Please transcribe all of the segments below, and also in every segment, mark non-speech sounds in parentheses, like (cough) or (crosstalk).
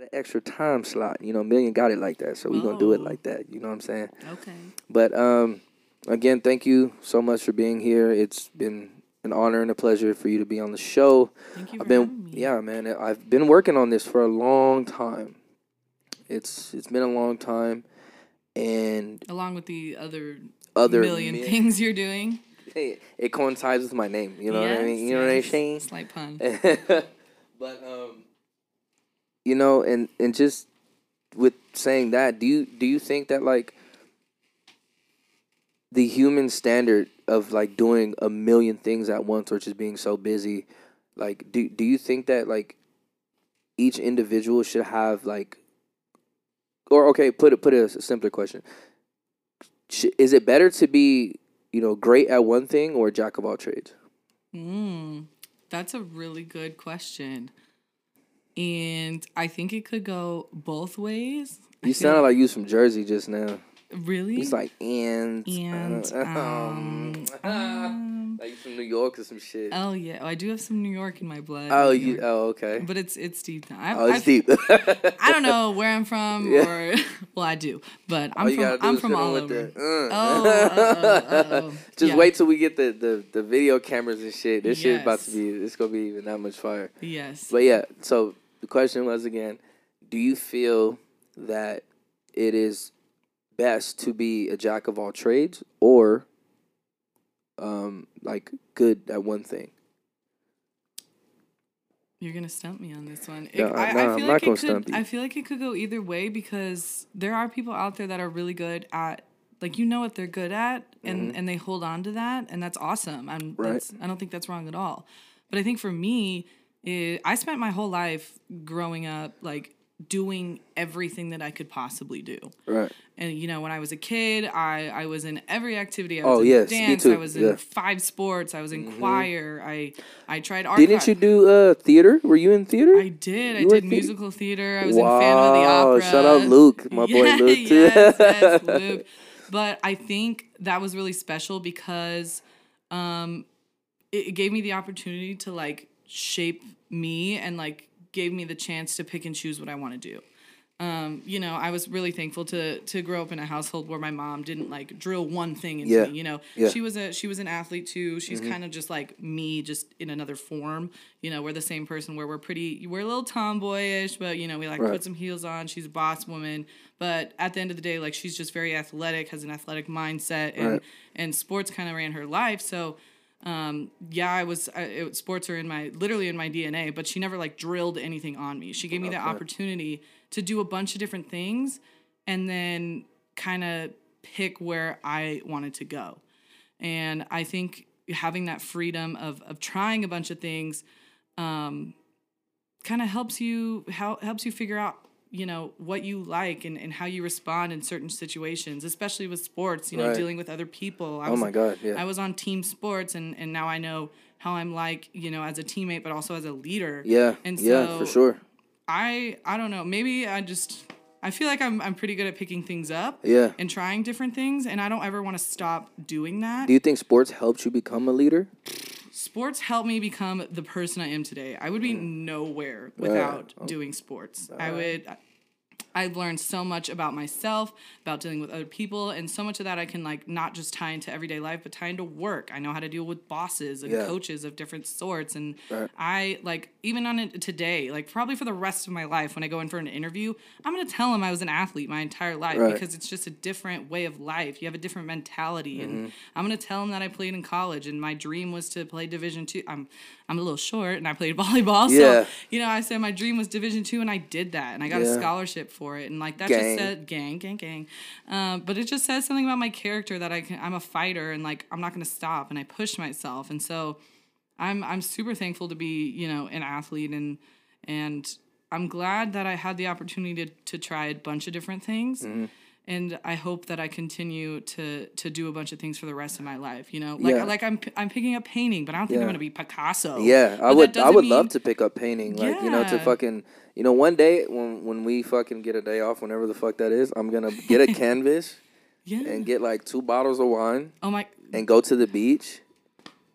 an extra time slot. You know, Million got it like that, so we're gonna do it Oh. like that. You know what I'm saying? Okay. But um, again, thank you so much for being here. It's been an honor and a pleasure for you to be on the show. Thank you for I've been yeah, man. I've been working on this for a long time. It's it's been a long time, and Along with the other, other million mi- things you're doing. It, it coincides with my name. You know what I mean? Yes, You know what I'm yes. saying? Slight pun. (laughs) but um, you know, and and just with saying that, do you do you think that like the human standard of like doing a million things at once or just being so busy, like do do you think that like each individual should have like, or okay, put it put it a simpler question. Is it better to be you know great at one thing or jack of all trades? Mm, that's a really good question. And I think it could go both ways. You sounded like you was from Jersey just now. really He's like and and (laughs) um, um, (laughs) like from New York or some shit. oh yeah, oh, I do have some New York in my blood. Oh, you. Oh, okay. but it's it's deep. I've, Oh, it's I've- deep. (laughs) I don't know where I'm from Yeah. or well I do, but I'm from I'm from all over. uh. Oh, uh-oh, uh-oh. Just Yeah. wait till we get the, the, the video cameras and shit. This shit about to be. It's gonna be even that much fire. Yes. But yeah. So the question was again: Do you feel that it is best to be a jack of all trades or um like good at one thing? You're gonna stump me on this one. It- No, I, I'm I not- feel like it could. I feel like it could go either way because there are people out there that are really good at, like you know what they're good at, and and they hold on to that, and that's awesome. I'm. Mm-hmm. Right. That's, I don't think that's wrong at all. But I think for me, it, I spent my whole life growing up like doing everything that I could possibly do. Right. And you know, when I was a kid, I I was in every activity. I was Oh, in yes, me too, I was in yeah. Mm-hmm. five sports. I was in choir. I I tried art. Didn't you do uh theater? Were you in theater? I did. I You were did musical theater. I was in Phantom of the Opera. shout out Luke, my boy Yeah, Luke, too. (laughs) yes, yes, Luke. (laughs) But I think that was really special because um, it, it gave me the opportunity to like shape me and like gave me the chance to pick and choose what I want to do. Um, you know, I was really thankful to to grow up in a household where my mom didn't like drill one thing into Yeah, me. You know, yeah. Mm-hmm. she was a she was an athlete too. She's kind of just like me, just in another form. You know, we're the same person where we're pretty, we're a little tomboyish, but you know, we like Right. put some heels on. She's a boss woman, but at the end of the day, like she's just very athletic, has an athletic mindset, and Right. and sports kind of ran her life. So um, yeah, I was I, it, sports are in my literally in my DNA, but she never like drilled anything on me. She gave me the opportunity to do a bunch of different things, and then kind of pick where I wanted to go. And I think having that freedom of of trying a bunch of things, um, kind of helps you how helps you figure out you know what you like and, and how you respond in certain situations especially with sports you know Right. dealing with other people I Oh was, my God, yeah. i was on team sports and and now i know how i'm like you know as a teammate but also as a leader yeah. and yeah, for sure. i i don't know maybe i just i feel like i'm, I'm pretty good at picking things up Yeah. and trying different things and i don't ever want to stop doing that Do you think sports helped you become a leader? Sports helped me become the person I am today. I would be nowhere without oh. doing sports. I would. I've learned so much about myself, about dealing with other people, and so much of that I can like not just tie into everyday life, but tie into work. I know how to deal with bosses and Yeah. coaches of different sorts, and Right. I like even on it today, like probably for the rest of my life, when I go in for an interview, I'm gonna tell them I was an athlete my entire life Right. because it's just a different way of life. You have a different mentality, Mm-hmm. and I'm gonna tell them that I played in college, and my dream was to play Division two. I'm I'm a little short, and I played (laughs) volleyball, Yeah. so you know I said my dream was Division two, and I did that, and I got Yeah. a scholarship for it, and like that Gang. just said gang, gang, gang. Um, but it just says something about my character that I can. I'm a fighter, and like I'm not gonna stop, and I push myself, and so I'm I'm super thankful to be you know an athlete, and and I'm glad that I had the opportunity to to try a bunch of different things. Mm-hmm. And I hope that I continue to to do a bunch of things for the rest of my life. You know, like Yeah. like I'm I'm picking up painting, but I don't think Yeah. I'm gonna be Picasso. Yeah, But I would. I would love to pick up painting. Like you know, to fucking. You know, one day when when we fucking get a day off, whenever the fuck that is, I'm gonna get a (laughs) canvas Yeah. and get like two bottles of wine oh my. and go to the beach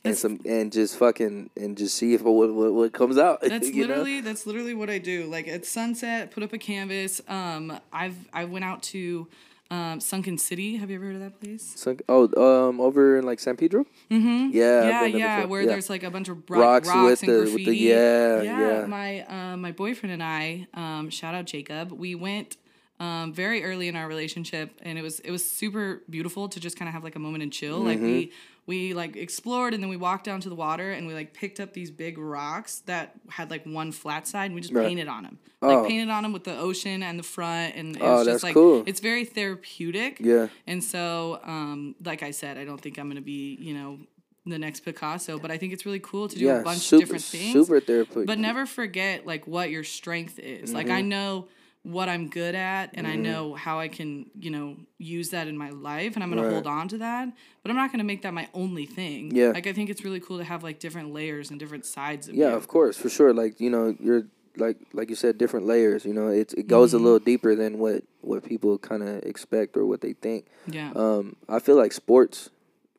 and some and just fucking and just see if what what, what comes out. (laughs) That's you know? literally that's literally what I do. Like at sunset, put up a canvas. Um, I've I went out to um, Sunken City. Have you ever heard of that place? Sunk- oh, um, over in like San Pedro. Mm-hmm. Yeah, yeah, yeah, where Yeah. there's like a bunch of bro- Rocks rocks, with and the- with the- graffiti. yeah, yeah. My uh, my boyfriend and I, um, shout out Jacob. We went um, very early in our relationship, and it was it was super beautiful to just kind of have like a moment and chill. Like Mm-hmm. we we like explored, and then we walked down to the water, and we like picked up these big rocks that had like one flat side, and we just Right. painted on them. Like Oh. painted on them with the ocean and the front, and it Oh, was that's just like cool. it's very therapeutic. Yeah. And so, um, like I said, I don't think I'm gonna be, you know, the next Picasso, but I think it's really cool to do yeah, a bunch super, of different things. super therapeutic. But never forget like what your strength is. Like Mm-hmm. I know what I'm good at and I know how I can, you know, use that in my life and I'm gonna hold on to that. But I'm not gonna make that my only thing. Yeah. Like I think it's really cool to have like different layers and different sides of Yeah, you. of course, for sure. Like you know, you're like like you said, different layers. You know, it it goes Mm-hmm. a little deeper than what what people kind of expect or what they think. Yeah. Um, I feel like sports,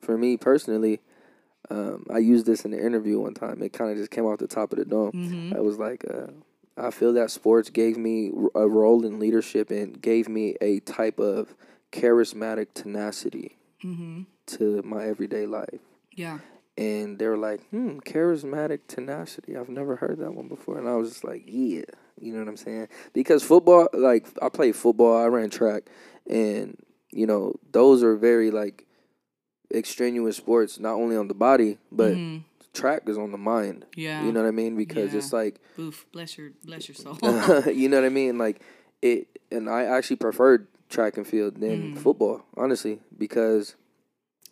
for me personally, um, I used this in an interview one time. It kind of just came off the top of the dome. Mm-hmm. I was like, uh, I feel that sports gave me a role in leadership and gave me a type of charismatic tenacity mm-hmm. to my everyday life Yeah. and they were like, "Hmm, charismatic tenacity. I've never heard that one before." And I was just like, "Yeah," you know what I'm saying? Because football, like I played football, I ran track, and you know those are very like extraneous sports, not only on the body, but Mhm. Track is on the mind. Yeah. You know what I mean? Because Yeah. it's like, Oof, bless your bless your soul. (laughs) you know what I mean? Like it, and I actually preferred track and field than Mm. football, honestly, because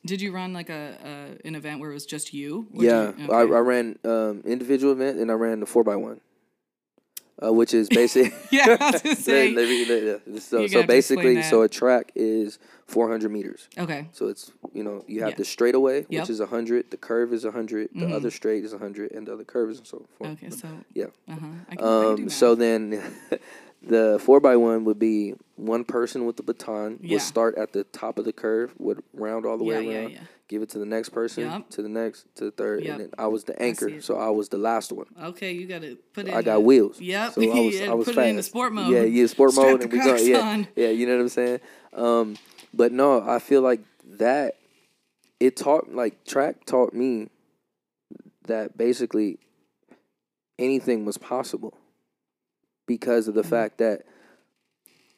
Did you run like a, a an event where it was just you? Yeah, you- I, okay. I ran um, individual event and I ran the four x one, uh, which is basically (laughs) yeah, I was gonna (laughs) say. Let me- let- let- so, You so got to explain basically, that. so a track is four hundred meters. Okay. So it's you know you have Yeah. the straightaway, Yep. which is hundred, the curve is hundred, the Mhm. other straight is hundred, and the other curve is so forth. Okay. So. Yeah. Uh huh. I can, I can do Um, so math. then, (laughs) the four by one would be one person with the baton Yeah. would start at the top of the curve, would round all the yeah, way yeah, around, yeah. Give it to the next person, Yep. to the next, to the third, Yep. and then I was the anchor, it. so I was the last one. Okay, you got to put it. I in got the- wheels. Yep. So I was, You (laughs) I was put fast. it into sport mode. Yeah, yeah, sport Strap mode, the and we go. Yeah, on. yeah, you know what I'm saying. Um, but no, I feel like that it taught like track taught me that basically anything was possible because of the Mhm. fact that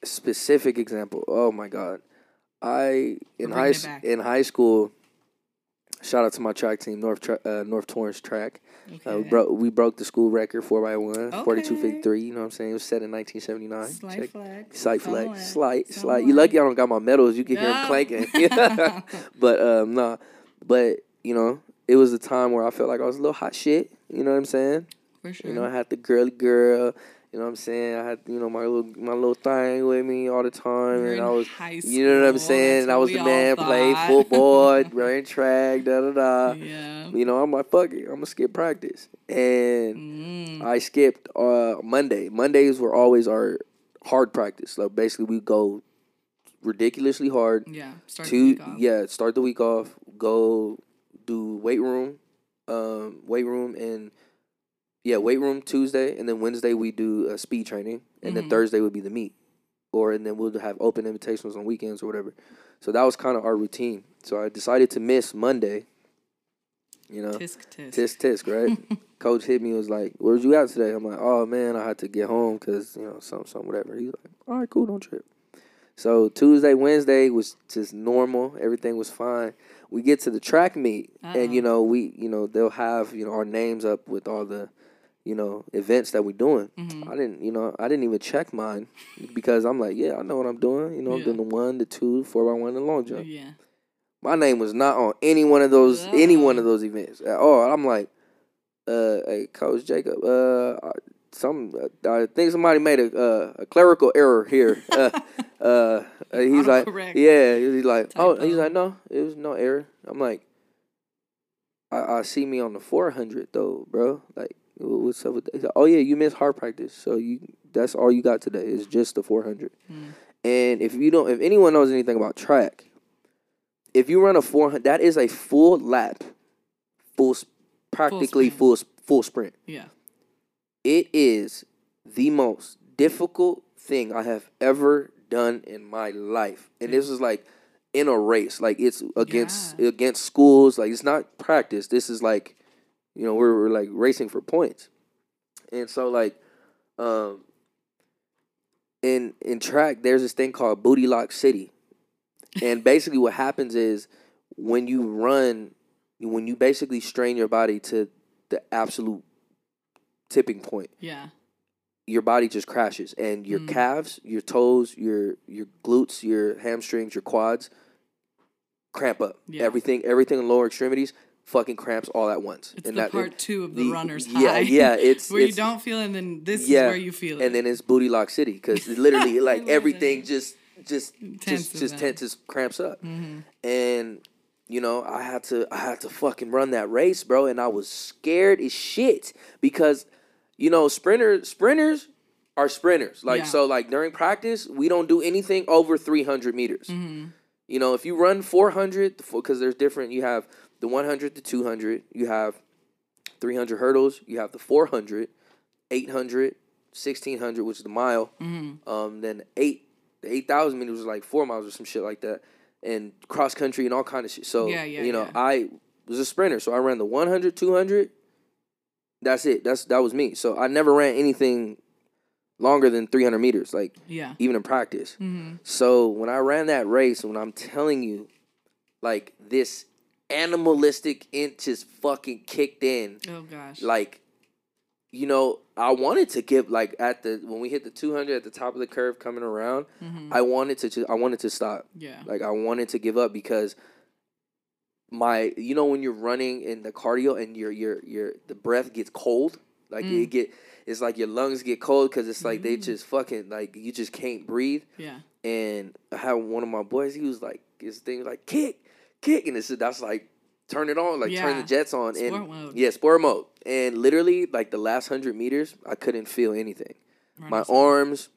specific example. Oh my god, I in high bringing it s- back. in high school. Shout out to my track team, North Tra- uh, North Torrance Track. Uh, we Okay. broke we broke the school record four x one, Okay. 42.53, You know what I'm saying? It was set in 1979. Slight Check. flag. Slight flag, slight, slight. You lucky I don't got my medals. You can hear them clanking. (laughs) (laughs) but um, nah. But you know, it was a time where I felt like I was a little hot shit. You know what I'm saying? For sure. You know, I had the girly girl. You know what I'm saying? I had you know my little my little thing with me all the time, You're and I was. You know what I'm saying? that's I was the man, played football, ran track, da da da. yeah. You know, I'm like, fuck it, I'm gonna skip practice. And Mm. I skipped uh Monday. Mondays were always our hard practice. Like basically we go ridiculously hard. Yeah. Start the week off. yeah, start the week off, go do weight room, um, weight room and yeah, weight room Tuesday and then Wednesday we do uh, speed training and then Mhm. Thursday would be the meet. Or and then we'll have open invitations on weekends or whatever. So that was kind of our routine. So I decided to miss Monday. You know, Tisk tisk. tisk tisk, right? (laughs) Coach hit me was like, "Where'd you at today?" I'm like, "Oh man, I had to get home because you know some some whatever." He's like, "All right, cool, don't trip." So Tuesday, Wednesday was just normal. Everything was fine. We get to the track meet, and you know we you know they'll have you know our names up with all the you know events that we're doing. Mhm. I didn't you know I didn't even check mine because I'm like, yeah, I know what I'm doing. You know, I'm Yeah. doing the one, the two, four by one, the long jump. Yeah. My name was not on any one of those any one of those events at all. I'm like, uh, hey, Coach Jacob, uh, I- some uh, I think somebody made a uh, a clerical error here. (laughs) Uh, uh, uh, he's like, Autocorrect. yeah, he's like, oh, he's like, no, it was no error. I'm like, I, I see me on the 400 though, bro. Like, what's up with that? Like, oh yeah, you missed hard practice, so you that's all you got today is just the 400. Mm. And if you don't, if anyone knows anything about track, if you run a 400, that is a full lap, full, practically full s- full sprint. Yeah. It is the most difficult thing I have ever done in my life, and this is like in a race. Like it's against Yeah. against schools. Like it's not practice. This is like, you know, we're, we're like racing for points, and so like, um, in in track, there's this thing called Booty Lock City, and basically what happens is when you run, when you basically strain your body to the absolute tipping point Yeah. your body just crashes and your Mm. calves, your toes, your your glutes, your hamstrings, your quads cramp up. Yeah. Everything everything in lower extremities fucking cramps all at once. It's and the that part two of the, the- runner's yeah, high. yeah, it's- (laughs) where you don't feel it, and then this yeah, is where you feel it. and then it's booty lock city because literally (laughs) like everything that. just just Tenses just just up. tenses cramps up. Mm-hmm. And you know, I had to I had to fucking run that race, bro, and I was scared as shit because you know, sprinters sprinters are sprinters. Like Yeah. so like during practice, we don't do anything over 300 meters. Mm-hmm. You know, if you run 400 because there's different you have the 100 to 200, you have 300 hurdles, you have the 400, 800, 1600 which is the mile. Mm-hmm. Um then 8 the 8000 meters was like 4 miles or some shit like that and cross country and all kind of shit. So, Yeah, yeah, you know, yeah. I was a sprinter, so I ran the 100, 200. That's it. That's that was me. So I never ran anything longer than 300 meters, like Yeah. even in practice. Mm-hmm. So when I ran that race, when I'm telling you, like this animalistic inch just fucking kicked in, Oh gosh. like you know i wanted to give like at the when we hit the 200 at the top of the curve coming around mm-hmm. i wanted to i wanted to stop yeah. like i wanted to give up because my you know when you're running in the cardio and your your your the breath gets cold like Mm. it get it's like your lungs get cold because it's like they Mm. just fucking like you just can't breathe Yeah. and I had one of my boys. He was like, his thing was like kick, kick, and it's that's like turn it on, like turn the jets on, Sport and mode. yeah, sport mode. And literally, like the last hundred meters, I couldn't feel anything. My arms,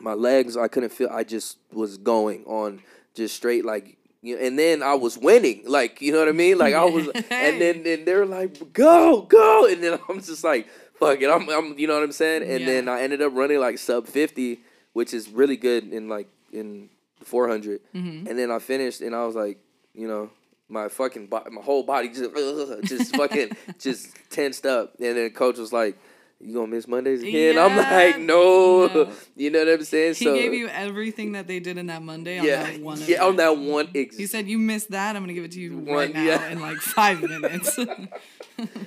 my legs, I couldn't feel. I just was going on just straight like. You know, and then I was winning, like you know what I mean. Like I was, (laughs) and then and they're like, "Go, go!" And then I'm just like, "Fuck it," I'm, I'm, you know what I'm saying. And Yeah. then I ended up running like sub fifty, which is really good in like in 400. Mhm. And then I finished, and I was like, you know, my fucking bo- my whole body just (laughs) just fucking (laughs) just tensed up. And then coach was like, "You gonna miss Mondays again?" I'm like, no. no. (laughs) you know what I'm saying? He so gave you everything that they did in that Monday on yeah, that one. yeah, on that one. Ex- He said, "You missed that. I'm gonna give it to you One- right now yeah. in like five minutes."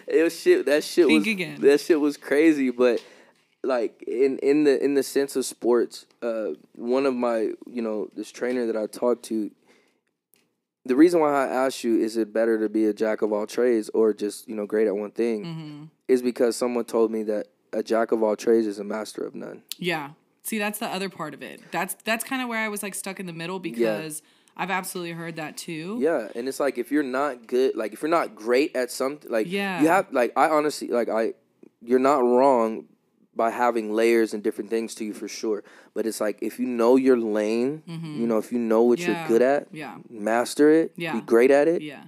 it was shit. That shit Pink was again. that shit was crazy. But like in in the in the sense of sports, uh, one of my you know this trainer that I talked to. The reason why I asked you, is it better to be a jack of all trades or just you know great at one thing, hmm is because someone told me that a jack of all trades is a master of none. Yeah. See, that's the other part of it. That's that's kind of where I was like stuck in the middle because I've absolutely heard that too. Yeah, and it's like if you're not good, like if you're not great at something, like Yeah. you have, like I honestly, like I, you're not wrong by having layers and different things to you for sure. But it's like if you know your lane, you know, if you know what Mm-hmm. Yeah. you're good at, Yeah. master it, Yeah. be great at it, Yeah.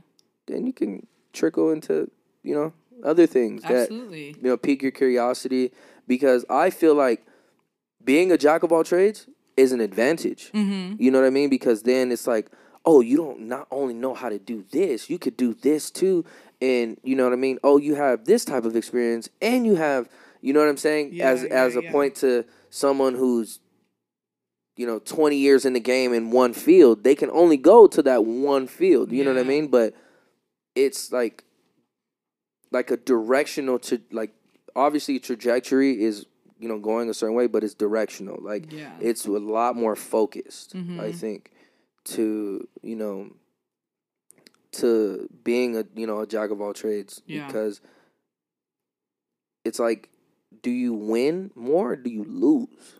then you can trickle into, you know, other things that Absolutely. you know pique your curiosity. Because I feel like being a jack of all trades is an advantage. Mm-hmm. You know what I mean? Because then it's like, oh, you don't not only know how to do this, you could do this too. And you know what I mean? Oh, you have this type of experience and you have, you know what I'm saying? Yeah, as yeah, as a yeah. point to someone who's you know, 20 years in the game in one field, they can only go to that one field. You know what I mean? But it's like like a directional to like obviously trajectory is you know going a certain way but it's directional like Yeah. it's a lot more focused i Mhm. think to you know to being a you know a jack of all trades Yeah. because it's like do you win more or do you lose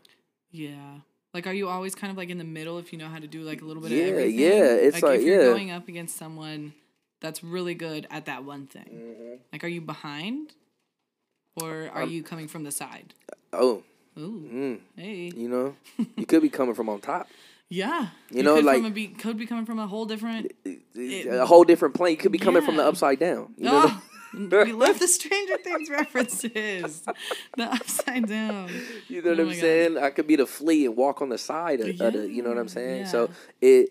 Yeah. Like, are you always kind of like in the middle if you know how to do like a little bit Yeah, of everything? yeah, it's like, if you're yeah. going up against someone that's really good at that one thing. Like, are you behind, or are Um, you coming from the side? oh Ooh, mm, hey, you know you could be (laughs) coming from on top yeah. You know, could like- from a be, could be coming from a whole different. a whole different plane you could be coming from the upside down you know Oh, we love the Stranger Things references. (laughs) The upside down. You know what Oh I'm my God. saying? I could be the flea and walk on the side of, of the, you know what I'm saying? yeah. So it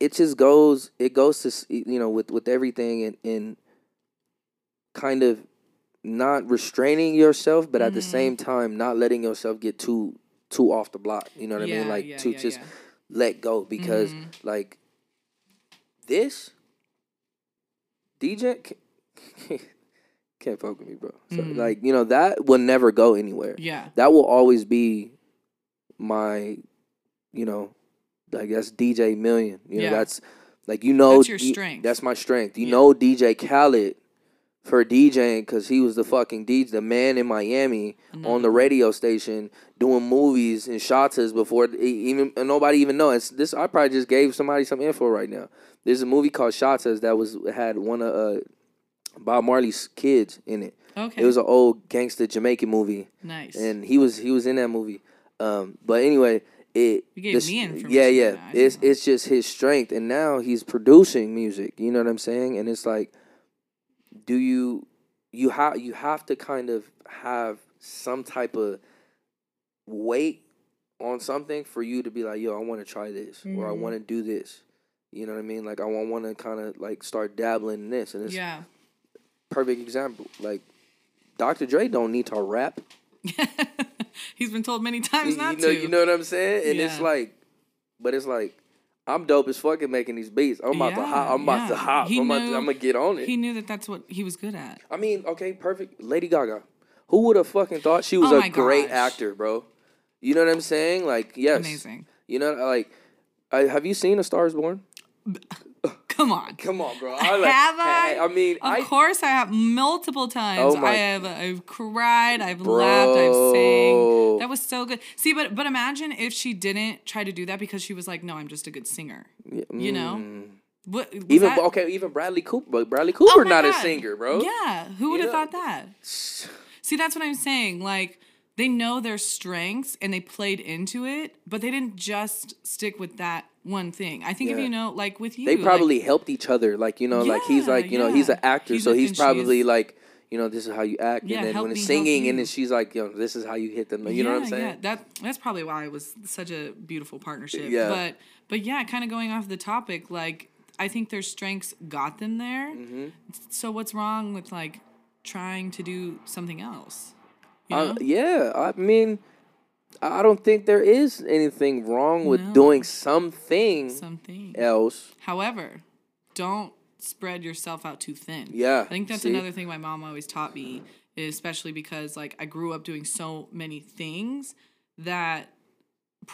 it just goes it goes to you know with with everything and and kind of not restraining yourself, but at the Mm-hmm. same time not letting yourself get too too off the block. You know what I mean? Like yeah, to yeah, just yeah. let go because Mhm. like this DJ (laughs) can't, fuck with me, bro. So, Mhm. Like you know that will never go anywhere. Yeah. That will always be my, you know, like that's DJ Million. You know Yeah. that's like you know That's your you- strength. that's my strength. You Yeah. know DJ Khaled for DJing because he was the fucking DJ, the man in Miami on the radio station doing movies and shots before even and nobody even know. It's this. I probably just gave somebody some info right now. There's a movie called Shots that was had one of uh, Bob Marley's kids in it. Okay. It was an old gangster Jamaican movie, nice. and he was he was in that movie. Um, but anyway, it You gave this- me information Yeah, yeah. that. It's it's just his strength, and now he's producing music. You know what I'm saying? And it's like, do you you have you have to kind of have some type of weight on something for you to be like, yo, I want to try this, or I Mhm. want to do this. You know what I mean? Like I want to kind of like start dabbling in this, and it's yeah. Perfect example. Like Dr. Dre don't need to rap. (laughs) He's been told many times you not know, to. you know what I'm saying? And it's like, but it's like, I'm dope as fucking making these beats. I'm about to hop. I'm about to hop. He I'm, about to, I'm gonna get on it. He knew that that's what he was good at. I mean, okay, perfect. Lady Gaga. Who would have fucking thought she was Oh a great gosh. actor, bro? You know what I'm saying? Like, yes. Amazing. You know, like, I, have you seen A Star Is Born? (laughs) Come on. Come on, bro. I like, Have I? I mean, Of I course, I have multiple times. Oh my- I have. I've cried. I've laughed. I've sang. That was so good. See, but but imagine if she didn't try to do that because she was like, "No, I'm just a good singer." you know? mm. What Even that- okay, even Bradley Cooper. Bradley Oh Cooper my not a singer, bro. Yeah, who would have thought that? See, that's what I'm saying. Like they know their strengths and they played into it, but they didn't just stick with that one thing. I think if Yeah. you know, like with you, they like- probably helped each other. Like you know, like he's Yeah, like you know he's yeah. an actor, He's so a- he's and probably she's- like you know this is how you act, Yeah, and then help when it's me help singing, and you. then she's like, you know this is how you hit them. You know what I'm Yeah, saying? Yeah, that that's probably why it was such a beautiful partnership. Yeah. But but yeah, kind of going off the topic, like I think their strengths got them there. Mm-hmm. So what's wrong with like trying to do something else? You Uh, yeah, I mean, I don't think there is anything wrong with No. doing something something. else. However, don't spread yourself out too thin. Yeah, I think that's see? another thing my mom always taught me, especially because like I grew up doing so many things that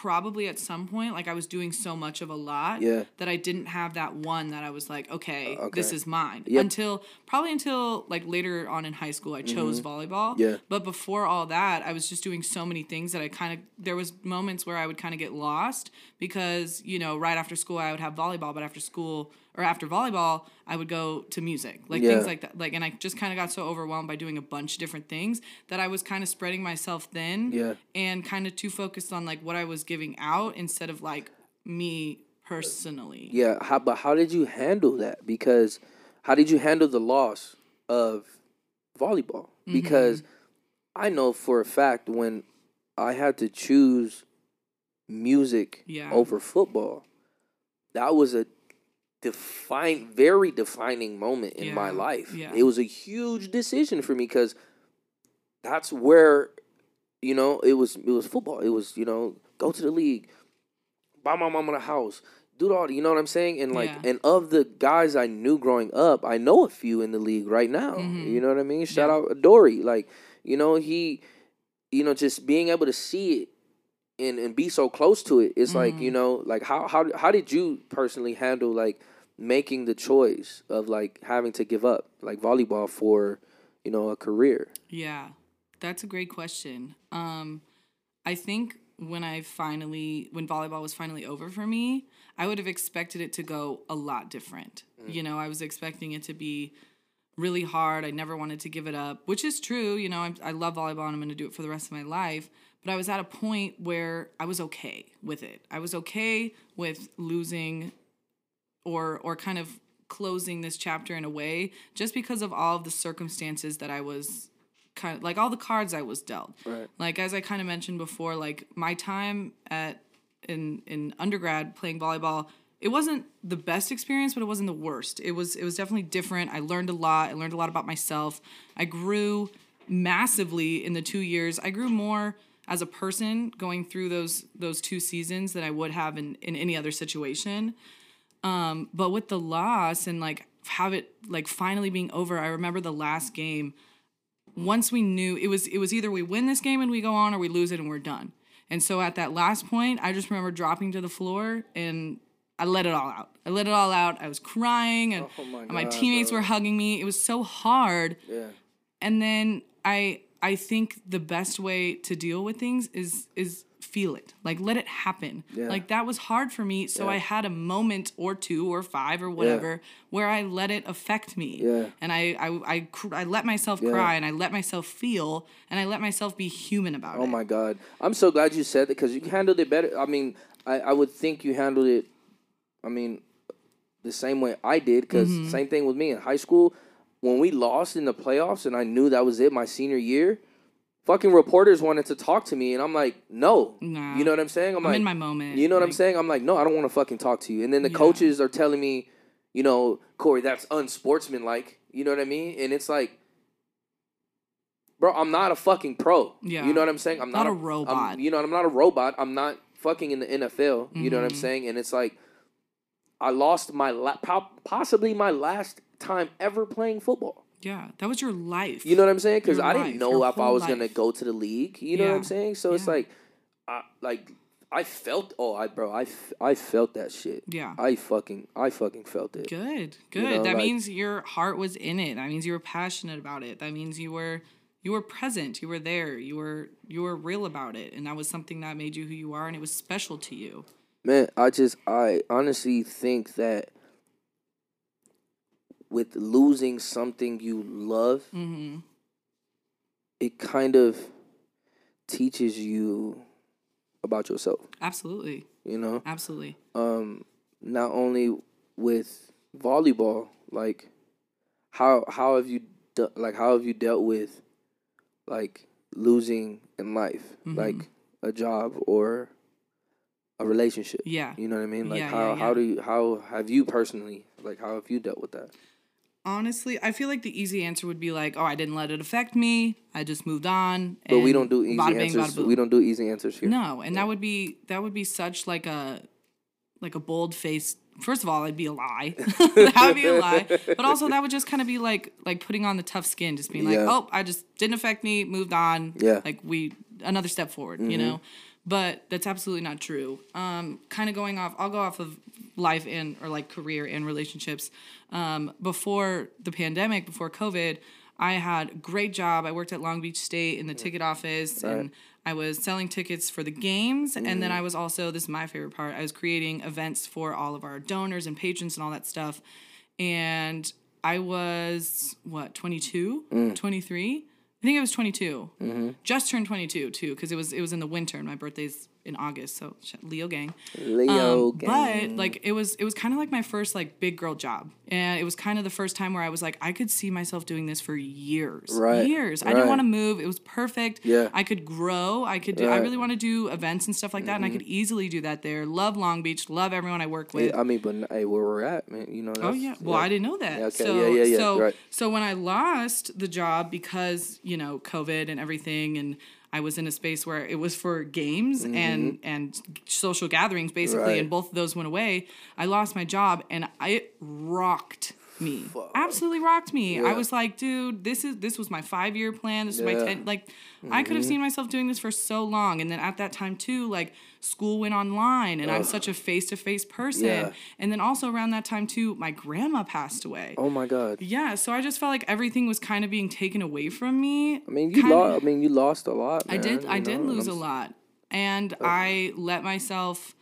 probably at some point like I was doing so much of a lot Yeah. that I didn't have that one that I was like, okay, Uh, this is mine. Yep. Until probably until like later on in high school I chose volleyball. Mm-hmm. Yeah. But before all that, I was just doing so many things that I kind of there was moments where I would kind of get lost because, you know, right after school I would have volleyball, but after school or after volleyball, I would go to music. Like Yeah. things like that. Like and I just kind of got so overwhelmed by doing a bunch of different things that I was kind of spreading myself thin Yeah. and kind of too focused on like what I was giving out instead of like me personally. Yeah, how, but how did you handle that? Because how did you handle the loss of volleyball? Mm-hmm. Because I know for a fact when I had to choose music Yeah. over football, that was a define very defining moment in my life. yeah. It was a huge decision for me because that's where you know it was it was football. It was you know go to the league, buy my mom a house, do all. You know what I'm saying? And like Yeah. and of the guys I knew growing up, I know a few in the league right now. Mhm. You know what I mean? Shout Yeah. out Dory. Like you know he, you know just being able to see it. And, and be so close to it. It's like Mm-hmm. you know, like how how how did you personally handle like making the choice of like having to give up like volleyball for you know a career? Yeah, that's a great question. Um, I think when I finally, when volleyball was finally over for me, I would have expected it to go a lot different. You know, I was expecting it to be really hard. I never wanted to give it up, which is true. You know, I, I love volleyball and I'm going to do it for the rest of my life. But I was at a point where I was okay with it. I was okay with losing or or kind of closing this chapter in a way just because of all of the circumstances that I was kind of like all the cards I was dealt. Right. Like as I kind of mentioned before, like my time at in in undergrad playing volleyball, it wasn't the best experience, but it wasn't the worst. It was it was definitely different. I learned a lot. I learned a lot about myself. I grew massively in the 2 years. I grew more as a person going through those those two seasons than I would have in in any other situation. Um, but with the loss and like have it like finally being over, I remember the last game. Once we knew it was it was either we win this game and we go on or we lose it and we're done. And so at that last point, I just remember dropping to the floor and I let it all out. I let it all out. I was crying and, Oh my and my teammates bro. were hugging me. It was so hard Yeah. and then i i think the best way to deal with things is is feel it like let it happen Yeah. like that was hard for me so Yeah. i had a moment or two or five or whatever where i let it affect me Yeah. and i i i, cr- I let myself Yeah. cry and i let myself feel and i let myself be human about Oh it Oh my God. I'm so glad you said that because you handled it better. I mean, I, I would think you handled it, I mean, the same way I did because Mm-hmm. same thing with me in high school. When we lost in the playoffs and I knew that was it my senior year, fucking reporters wanted to talk to me and I'm like, no. Nah. You know what I'm saying? I'm, i'm like, in my moment You know what I'm saying? I'm like, no, I don't want to fucking talk to you. And then the Yeah. coaches are telling me, you know, Corey, that's unsportsmanlike. You know what I mean? And it's like, bro, I'm not a fucking pro. Yeah. You know what I'm saying? I'm not, Not a I'm- robot. you know, I'm not a robot. I'm not fucking in the NFL. You know what I'm Mm-hmm. saying? And it's like, I lost my la- possibly my last time ever playing football. yeah that was your life You know what I'm saying? Because I life, didn't know if I was gonna go to the league. You know what I'm saying? So it's like, I like I felt. Oh, I bro, I, f- I felt that shit. Yeah. I fucking I fucking felt it. Good, good. know, that like- means your heart was in it. That means you were passionate about it. That means you were you were present. You were there. You were you were real about it, and that was something that made you who you are, and it was special to you. Man, I just I honestly think that with losing something you love, Mm-hmm. it kind of teaches you about yourself. Absolutely, You know. absolutely. um not only with volleyball like how how have you de- like how have you dealt with like losing in life Mhm. like a job or a relationship Yeah. you know what i mean like Yeah, how yeah, how do you how have you personally like how have you dealt with that Honestly, I feel like the easy answer would be like, "Oh, I didn't let it affect me. I just moved on." but we don't do easy bada answers bada boom." we don't do easy answers here No, and that would be that would be such like a like a bold face. First of all, it'd be a lie. (laughs) that would be a lie. But also that would just kind of be like like putting on the tough skin, just being like, Yeah. "Oh, I just didn't affect me, moved on." Yeah. Like we another step forward, you know. But that's absolutely not true. Um, kind of going off, I'll go off of life and or like career and relationships. Um, before the pandemic, before COVID, I had a great job. I worked at Long Beach State in the ticket office and I was selling tickets for the games. And then mm. I was also, this is my favorite part, I was creating events for all of our donors and patrons and all that stuff. And I was, what, 22, mm. 23? I think I was 22. Mm-hmm. Just turned 22 too, because it was it was in the winter and my birthday's in August. So Leo gang. leo Um, gang. but like it was it was kind of like my first like big girl job and it was kind of the first time where i was like i could see myself doing this for years Right, years i didn't want to move it was perfect Yeah. i could grow i could do i Right. Mm-hmm. really want to do events and stuff like that and i could easily do that there love long beach love everyone i work with i mean but hey where we're at man you know Oh yeah. Well, I didn't know that. Yeah, okay. So, Yeah, yeah, yeah. So, Right. so when I lost the job because you know COVID and everything, and I was in a space where it was for games and and social gatherings basically, Mm-hmm. Right. and both of those went away. I lost my job, and I rocked me. Absolutely rocked me. I was like, dude, this is this was my five year plan. This is my ten. Like, I could have Mm-hmm. seen myself doing this for so long, and then at that time too, like school went online, and I'm such a face to face person. Yeah. And then also around that time too, my grandma passed away. oh my god Yeah, so I just felt like everything was kind of being taken away from me. i mean you lost i mean you lost a lot I did. I you did know, lose a lot, and I let myself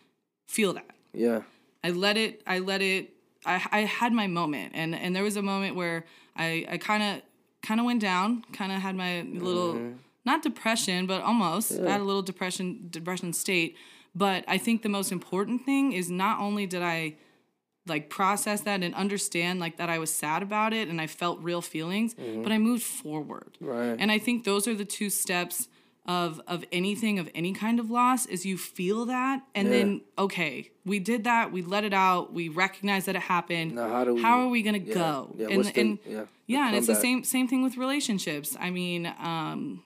feel that. yeah I let it. I let it. I, I had my moment, and and there was a moment where I I kind of kind of went down, kind of had my little Mm-hmm. not depression, but almost I had a little depression depression state. But I think the most important thing is not only did I like process that and understand like that I was sad about it and I felt real feelings, but I moved forward. Mm-hmm. Right. And I think those are the two steps of of anything of any kind of loss is you feel that and then okay, we did that, we let it out, we recognize that it happened. Now, how do we- are we gonna yeah, go? yeah, and the- and yeah, yeah, and it's the same same thing with relationships. I mean, um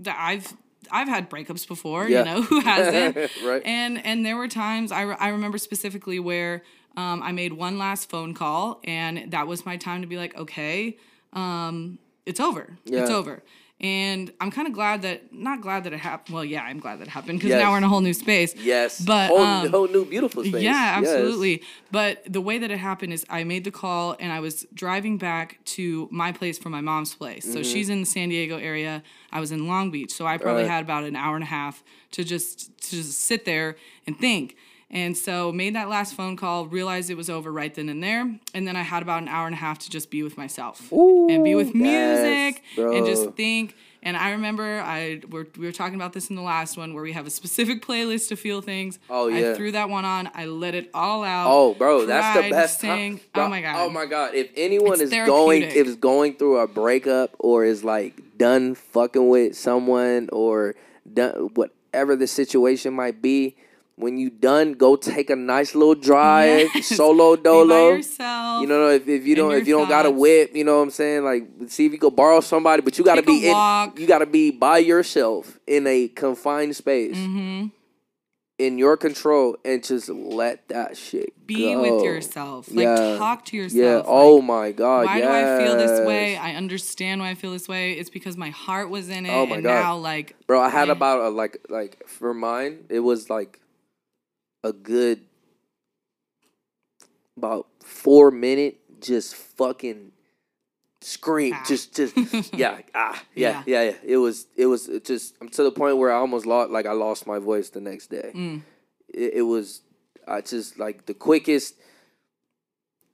that I've I've had breakups before, Yeah. you know, who hasn't? (laughs) Right. And and there were times I, re- I remember specifically where um, I made one last phone call and that was my time to be like, okay, um, it's over. It's over. And I'm kind of glad that not glad that it happened. Well, yeah, I'm glad that it happened because Yes. now we're in a whole new space. Yes. But whole, um, whole new beautiful space. yeah, Yes. absolutely. But the way that it happened is I made the call and I was driving back to my place from my mom's place. Mm-hmm. So she's in the San Diego area. I was in Long Beach. So I probably Right. had about an hour and a half to just to just sit there and think. And so made that last phone call, realized it was over right then and there. And then I had about an hour and a half to just be with myself and be with Ooh, music and just think. And I remember I we're, we were talking about this in the last one where we have a specific (laughs) playlist to feel things. Oh, yeah. I threw that one on. I let it all out. Oh, bro, that's the best sang. time. Oh my god. Oh my god. If anyone It's is going, if is going through a breakup or is like done fucking with someone or done whatever the situation might be, when you done, go take a nice little drive, Yes. (laughs) solo dolo. yourself. You know, if, if you don't if you don't got a whip, you know what I'm saying? Like, see if you could borrow somebody, but you got to Take be in, you got to be by yourself in a confined space, Mm-hmm. in your control, and just let that shit Be go. with yourself. Like Yeah. talk to yourself. Yeah. Like, oh my God. why do I feel this way? I understand why I feel this way. It's because my heart was in it, Oh my and God. now like Bro, I had Yeah. about a like like for mine, it was like a good about four minute just fucking scream. Ah. Just just (laughs) yeah, ah, yeah, Yeah. yeah, yeah. It was it was it just I'm to the point where I almost lost like I lost my voice the next day. Mm. It, it was I just like the quickest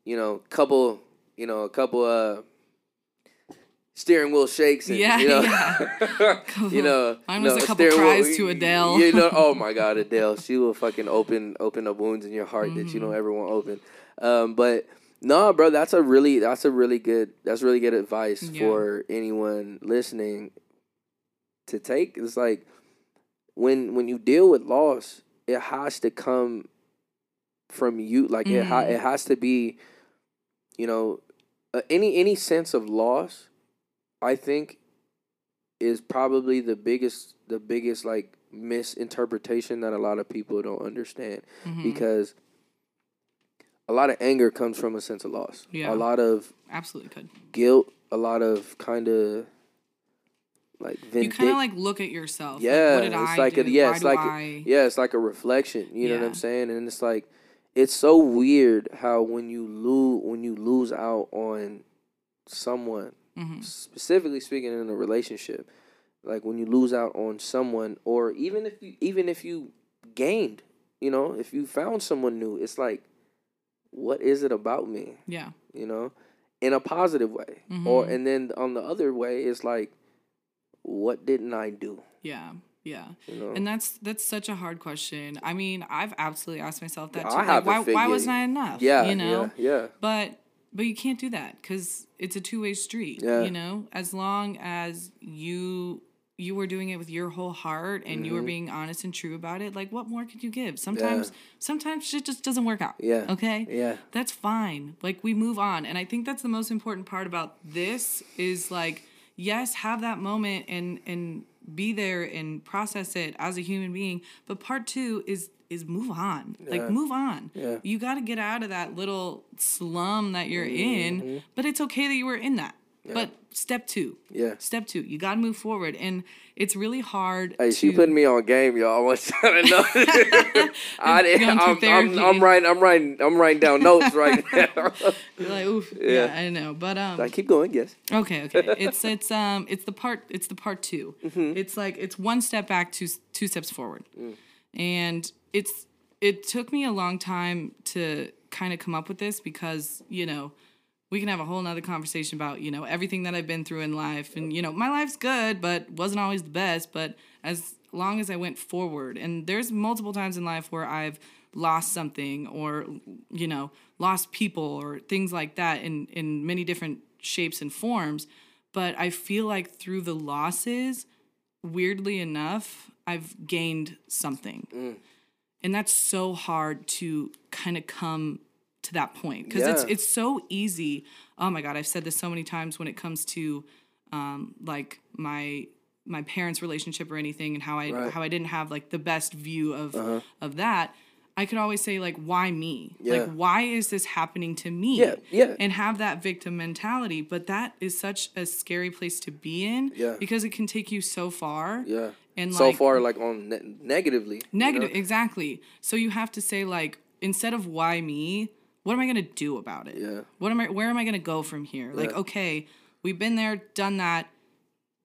you know, couple you know, a couple uh steering wheel shakes and Yeah, you know, yeah. (laughs) you know Mine was no, a couple steering wheel- to Adele. You know, oh (laughs) my God, Adele, she will fucking open open up wounds in your heart that you don't Mm-hmm. ever want open. Um, but no, bro, that's a really that's a really good that's really good advice Yeah. for anyone listening to take. It's like when when you deal with loss, it has to come from you. Like it ha- it has to be, you know, uh, any any sense of loss. I think is probably the biggest the biggest like misinterpretation that a lot of people don't understand Mhm. because a lot of anger comes from a sense of loss. Yeah. A lot of absolutely could. guilt, a lot of kind of like You kind of like look at yourself. like, yeah, did it's I like do? a yeah, Why it's like I? yeah, it's like a reflection. You know what I'm saying? And it's like it's so weird how when you lose when you lose out on someone, Mhm. specifically speaking in a relationship, like when you lose out on someone, or even if you even if you gained, you know, if you found someone new, it's like, what is it about me? Yeah. you know, in a positive way. Or Mhm. and then on the other way, it's like, what didn't I do? Yeah. Yeah. You know, And that's that's such a hard question. I mean, I've absolutely asked myself that I too. Like, why why wasn't I enough? yeah, You know? yeah, yeah, But but you can't do that because it's a two way street. Yeah. You know, as long as you you were doing it with your whole heart and you were Mhm. being honest and true about it, like what more could you give? Sometimes sometimes shit just doesn't work out. yeah, Okay. yeah, That's fine. Like we move on. And I think that's the most important part about this is like, yes, have that moment and and be there and process it as a human being. But part two is is move on. Yeah. Like move on. Yeah. You gotta get out of that little slum that you're Mm-hmm. in. But it's okay that you were in that. But step two. yeah. Step two, you gotta move forward. And it's really hard Hey, to she putting me on game, y'all. I want to know. (laughs) I, through I'm, I'm. I'm writing, I'm writing, I'm writing down notes right (laughs) now. you're like, oof. (laughs) Yeah. Yeah. I know. But um I keep going. Yes. Okay, okay. It's it's um it's the part it's the part 2 Mm-hmm. It's like it's one step back, two two steps forward, Mm. and it's it took me a long time to kind of come up with this because you know we can have a whole nother conversation about you know everything that I've been through in life, and you know my life's good, but wasn't always the best. But as long as I went forward. And there's multiple times in life where I've lost something or you know lost people or things like that in in many different shapes and forms but i feel like through the losses weirdly enough i've gained something Mm. and that's so hard to kind of come to that point because it's Yeah. it's so easy oh my god i've said this so many times when it comes to um, like my my parents relationship or anything and how i Right. Uh-huh. how i didn't have like the best view of of that i could always say like why me Yeah. like why is this happening to me Yeah, yeah. and have that victim mentality but that is such a scary place to be in Yeah. because it can take you so far Yeah. and so like far, like on ne- negatively. you know? Negative, exactly. So you have to say like instead of why me, what am I gonna do about it? Yeah. What am I? Where am I gonna go from here? Like, okay, we've been there, done that.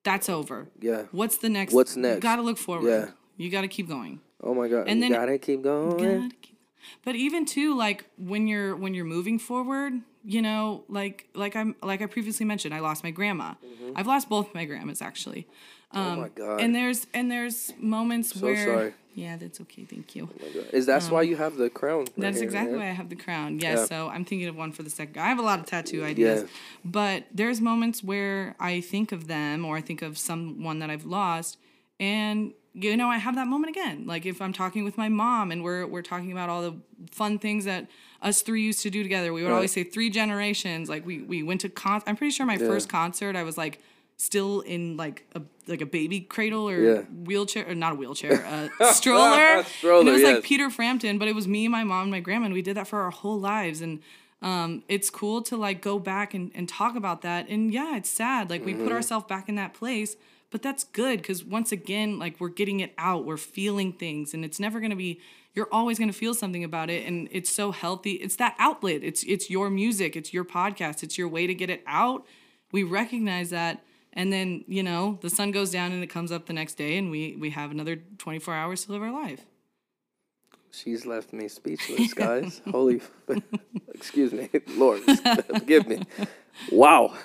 That's over. Yeah. What's the next? What's next? Got to look forward. Yeah. You got to keep going. Oh my god. And you then- gotta keep going. Gotta keep- But even too, like when you're when you're moving forward, you know, like like I'm like I previously mentioned, I lost my grandma. Mm-hmm. I've lost both my grandmas actually. Um, Mm-hmm. oh my god. And there's and there's moments So where sorry. yeah, that's okay. Thank you. Oh my God. Is that's why you have the crown? right That's here, exactly yeah? why I have the crown. Yes, Yeah. so I'm thinking of one for the second. I have a lot of tattoo ideas, Yeah. but there's moments where I think of them or I think of someone that I've lost, and you know I have that moment again. Like if I'm talking with my mom and we're we're talking about all the fun things that us three used to do together. We would Right. always say three generations. Like we we went to con. I'm pretty sure my first concert I was like still in like a like a baby cradle or Yeah. wheelchair or not a wheelchair (laughs) a stroller. (laughs) stroller and it was yes. like Peter Frampton, but it was me, my mom, and my grandma, and we did that for our whole lives. And um, it's cool to like go back and, and talk about that. And yeah, it's sad. Like we put Mm-hmm. ourselves back in that place, but that's good because once again, like we're getting it out, we're feeling things, and it's never gonna be. You're always gonna feel something about it, and it's so healthy. It's that outlet. It's it's your music. It's your podcast. It's your way to get it out. We recognize that. And then, you know, the sun goes down and it comes up the next day and we we have another 24 hours to live our life. She's left me speechless, (laughs) guys. Holy, (laughs) excuse me, (laughs) Lord, forgive me. Wow,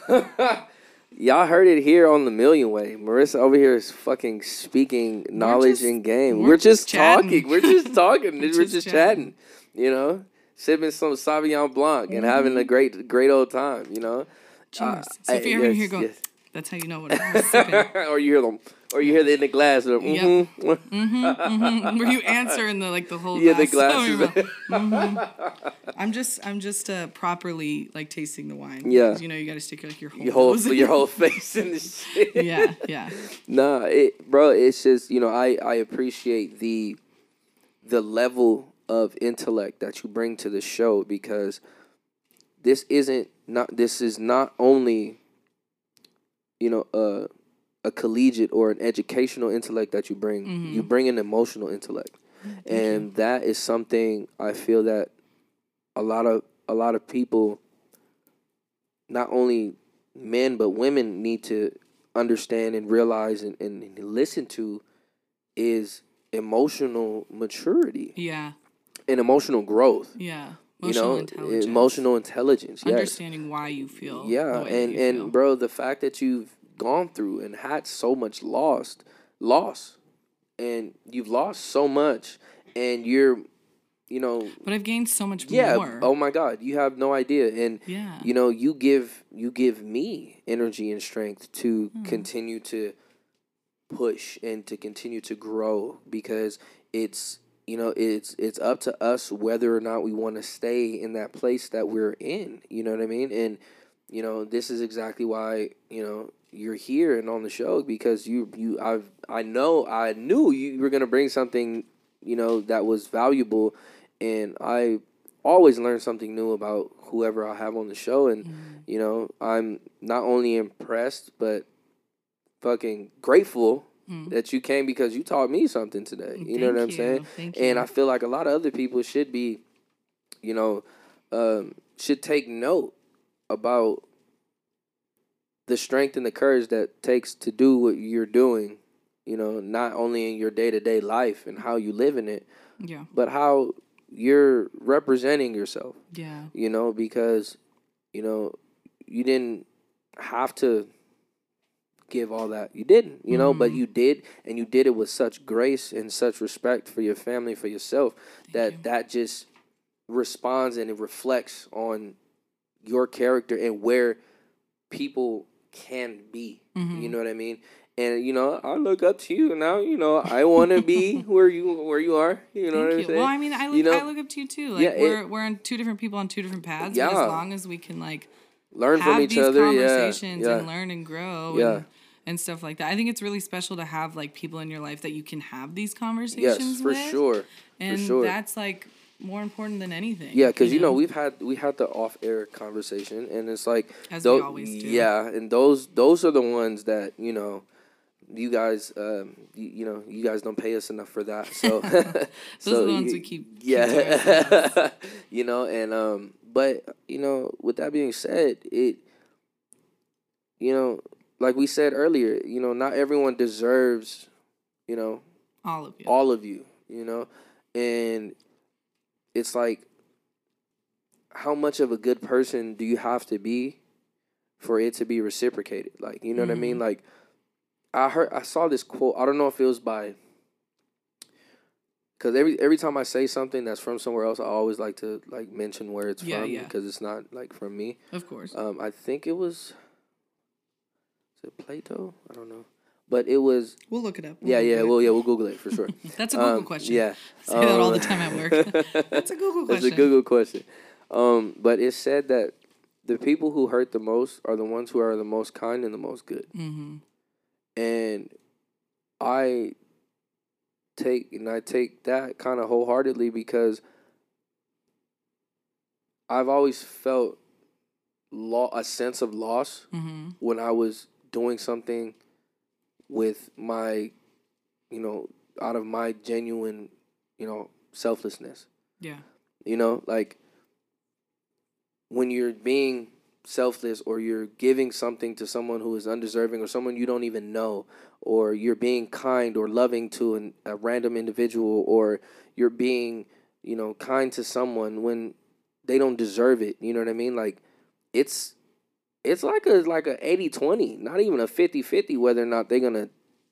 y'all heard it here on the Million Way. Marissa over here is fucking speaking knowledge just- and game. we're We're, just just talking. We're just talking. we're just just, chatting. chatting. You know, sipping some Sauvignon Blanc and having Mm-hmm. a great, great old time. You know. Cheers. Uh, so if you I- ever yes, hear going, yes. That's how you know what I'm (laughs) sipping. or you hear them, or you hear the in the glass. Or, mm-hmm. Yep. mhm. Mm-hmm. Where you answer in the like the whole (laughs) Yeah, the glass. Oh, glasses. mouth. I'm just I'm just uh, properly like tasting the wine. Yeah, You know you got to stick like your whole your whole, your whole face in the (laughs) shit. yeah yeah Nah, it, bro, it's just you know I I appreciate the the level of intellect that you bring to the show because this isn't not this is not only you know a a collegiate or an educational intellect that you bring. Mm-hmm. You bring an emotional intellect. And that is something I feel that a lot of a lot of people not only men but women need to understand and realize and, and, and listen to is emotional maturity. Yeah. And emotional growth. Yeah. You Emotional know intelligence. emotional intelligence yes Understanding why you feel. yeah and and feel. bro the fact that you've gone through and had so much lost loss and you've lost so much and you're you know But I've gained so much yeah more. oh my god you have no idea and Yeah. you know you give you give me energy and strength to Hmm. continue to push and to continue to grow because it's you know it's it's up to us whether or not we want to stay in that place that we're in you know what i mean? And you know this is exactly why you know you're here and on the show because you you I've I know I knew you were going to bring something you know that was valuable. And I always learn something new about whoever I have on the show. And mm. you know I'm not only impressed but fucking grateful that you came because you taught me something today you know what Thank I'm saying you. Thank and you. I feel like a lot of other people should be you know um, should take note about the strength and the courage that takes to do what you're doing you know not only in your day-to-day life and how you live in it yeah. but how you're representing yourself Yeah. you know because you know you didn't have to give all that. You didn't, you know, Mm-hmm. but you did, and you did it with such grace and such respect for your family, for yourself, that you. that just responds and it reflects on your character and where people can be. Mm-hmm. You know what I mean? And you know, I look up to you now. You know, I want to be (laughs) where you where you are. You know what I'm you. saying? Well, I mean, I look, You know, I look up to you too. Like Yeah, it- we're we're on two different people on two different paths. But Yeah. as long as we can like learn from each other. Yeah, yeah. and learn and grow Yeah. and, and stuff like that. I think it's really special to have like people in your life that you can have these conversations. Yes, for with. sure. And for sure. that's like more important than anything. Yeah, because you know we've had we had the off air conversation, and it's like As we always do. Yeah, and those those are the ones that you know, you guys, um, you, you know, you guys don't pay us enough for that. So (laughs) Those (laughs) are the ones you- we keep- keep Yeah, (laughs) you know, and um, but you know, with that being said, it, you know, like we said earlier, you know, not everyone deserves, you know, all of you. all of you, you know? And it's like how much of a good person do you have to be for it to be reciprocated? Like, you know what I mean? Like I heard I saw this quote. I don't know if it was by cuz every every time I say something that's from somewhere else, I always like to like mention where it's Yeah, from yeah. because it's not like from me. of course. Um I think it was is it Plato? I don't know. But it was we'll look it up. We'll yeah, yeah, well, yeah, we'll Google it for sure. (laughs) That's a Google Um, question. Yeah. (laughs) Say that all the Um, time at work. (laughs) That's a Google That's question. a Google question. Um, but it said that the people who hurt the most are the ones who are the most kind and the most good. Mm-hmm. And I take and I take that kind of wholeheartedly because I've always felt lo- a sense of loss Mm-hmm. when I was doing something with my, you know, out of my genuine, you know, selflessness. Yeah. You know, like when you're being selfless or you're giving something to someone who is undeserving or someone you don't even know, or you're being kind or loving to an, a random individual, or you're being, you know, kind to someone when they don't deserve it. You know what I mean? Like it's it's like a like a 80-20, not even a 50-50 whether or not they're going to,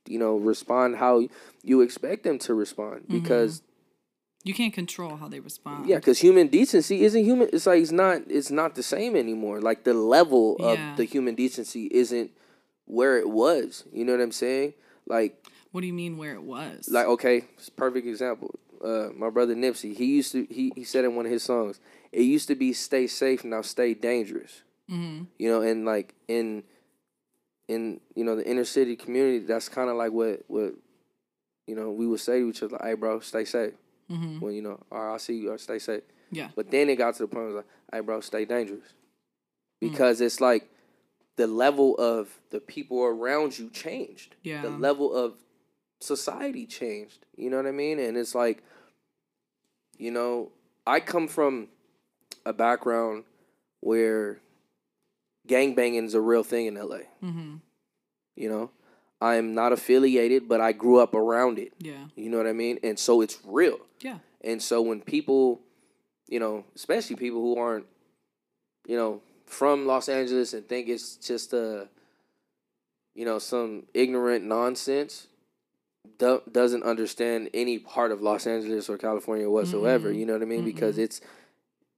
you know, respond how you expect them to respond because You can't control how they respond. yeah, because human decency isn't human. It's like it's not. It's not the same anymore. Like the level of Yeah. the human decency isn't where it was. You know what I'm saying? Like, What do you mean where it was? like okay, perfect example. Uh, my brother Nipsey. He used to. He he said in one of his songs. It used to be "Stay safe, now stay dangerous." Mm-hmm. You know, and like in in you know the inner city community, that's kind of like what what you know we would say to each other. Like, hey, bro, stay safe. Mm-hmm. When you know, all right, I'll see you. Or stay safe. Yeah. But then it got to the point where it was like, hey, bro, stay dangerous. Mm. Because it's like the level of the people around you changed. Yeah. The level of society changed. You know what I mean? And it's like, you know, I come from a background where gangbanging is a real thing in LA. Mm-hmm. You know, I'm not affiliated, but I grew up around it. Yeah. You know what I mean? And so it's real. Yeah. And so when people, you know, especially people who aren't, you know, from Los Angeles and think it's just a, you know, some ignorant nonsense, do- doesn't understand any part of Los Angeles or California whatsoever. Mm-mm. You know what I mean? Because Mm-mm. it's,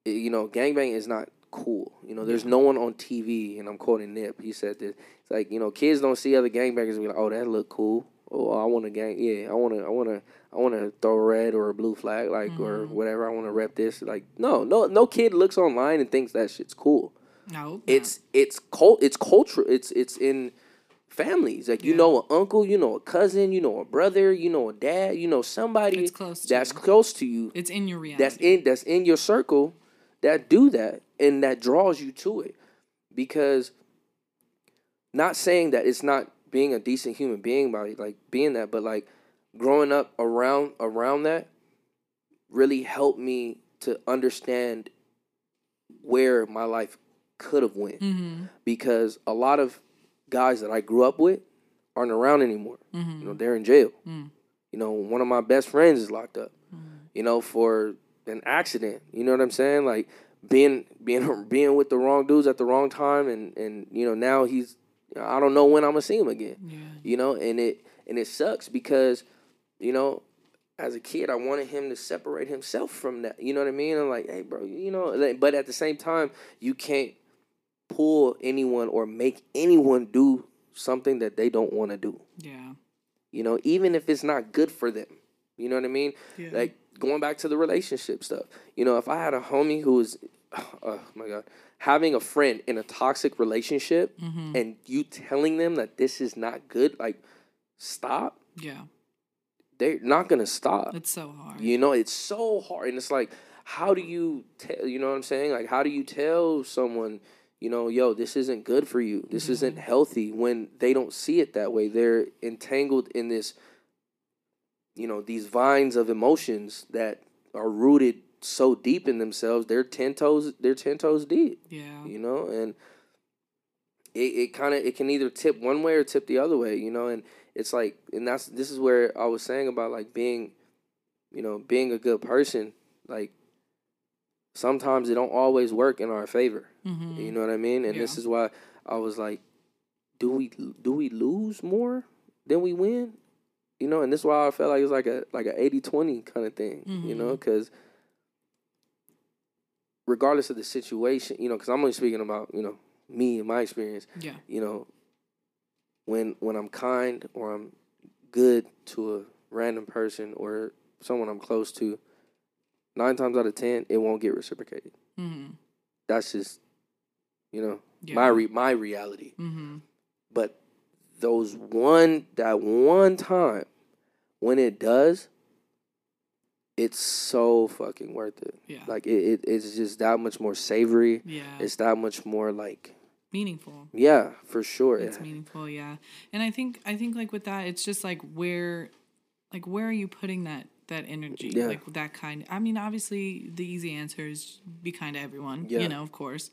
you know, gangbang is not cool. You know, there's no one on TV, and I'm quoting Nip. He said this. It's like you know, kids don't see other gangbangers and be like, "Oh, that look cool." Oh, I want to gang. Yeah, I want to. I want to. I want to throw a red or a blue flag, like or Mhm. whatever. I want to rep this. Like, no, no, no kid looks online and thinks that shit's cool. No. It's it's cult. It's culture. It's it's in families. Like you Yeah. know, an uncle, you know, a cousin, you know, a brother, you know, a dad, you know, somebody close that's you. close to you It's in your reality. that's in that's in your circle that do that and that draws you to it because not saying that it's not being a decent human being by like being that but like growing up around around that really helped me to understand where my life could have went Mm-hmm. because a lot of guys that I grew up with aren't around anymore Mm-hmm. you know they're in jail Mm. you know one of my best friends is locked up Mm. you know, for an accident. You know what I'm saying? Like being being (laughs) being with the wrong dudes at the wrong time, and and you know now he's I don't know when I'm gonna see him again. Yeah. You know, and it and it sucks because, you know, as a kid, I wanted him to separate himself from that. You know what I mean? I'm like, hey, bro, you know, but at the same time, you can't pull anyone or make anyone do something that they don't want to do. Yeah. You know, even if it's not good for them. You know what I mean? Yeah. Like going back to the relationship stuff. You know, if I had a homie who was, (sighs) oh my god, having a friend in a toxic relationship, Mm-hmm. and you telling them that this is not good, like stop. Yeah. They're not gonna stop. It's so hard. You know, it's so hard, and it's like, how do you tell? You know what I'm saying? Like, how do you tell someone? You know, yo, this isn't good for you. This isn't healthy when they don't see it that way. They're entangled in this, you know, these vines of emotions that are rooted so deep in themselves. They're ten toes. They're ten toes deep. Yeah. You know, and it, it kind of it can either tip one way or tip the other way. You know, and it's like, and that's this is where I was saying about like being, you know, being a good person. Like sometimes it don't always work in our favor. Mm-hmm. You know what I mean? And this is why I was like, do we do we lose more than we win? You know, and this is why I felt like it's like a like a 80-20 kind of thing. You know, because regardless of the situation, you know, because I'm only speaking about you know me and my experience. Yeah. You know, when when I'm kind or I'm good to a random person or someone I'm close to, nine times out of ten, it won't get reciprocated Mm-hmm. that's just you know Yeah. my re- my reality Mm-hmm. but those one that one time when it does it's so fucking worth it Yeah. like it, it it's just that much more savory yeah. it's that much more like meaningful. yeah for sure It's meaningful, yeah. And I think I think like with that, it's just like where, like where are you putting that that energy? Yeah. Like that kind. I mean, obviously the easy answer is be kind to everyone. Yeah. You know, of course.